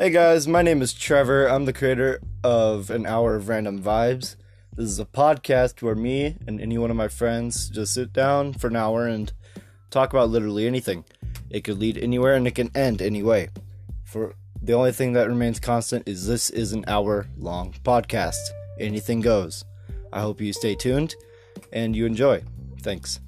Hey guys, my name is Trevor. I'm the creator of An Hour of Random Vibes. This is a podcast where me and any one of my friends just sit down for an hour and talk about literally anything. It could lead anywhere and it can end anyway. For the only thing that remains constant is this is an hour long podcast. Anything goes. I hope you stay tuned and you enjoy. Thanks.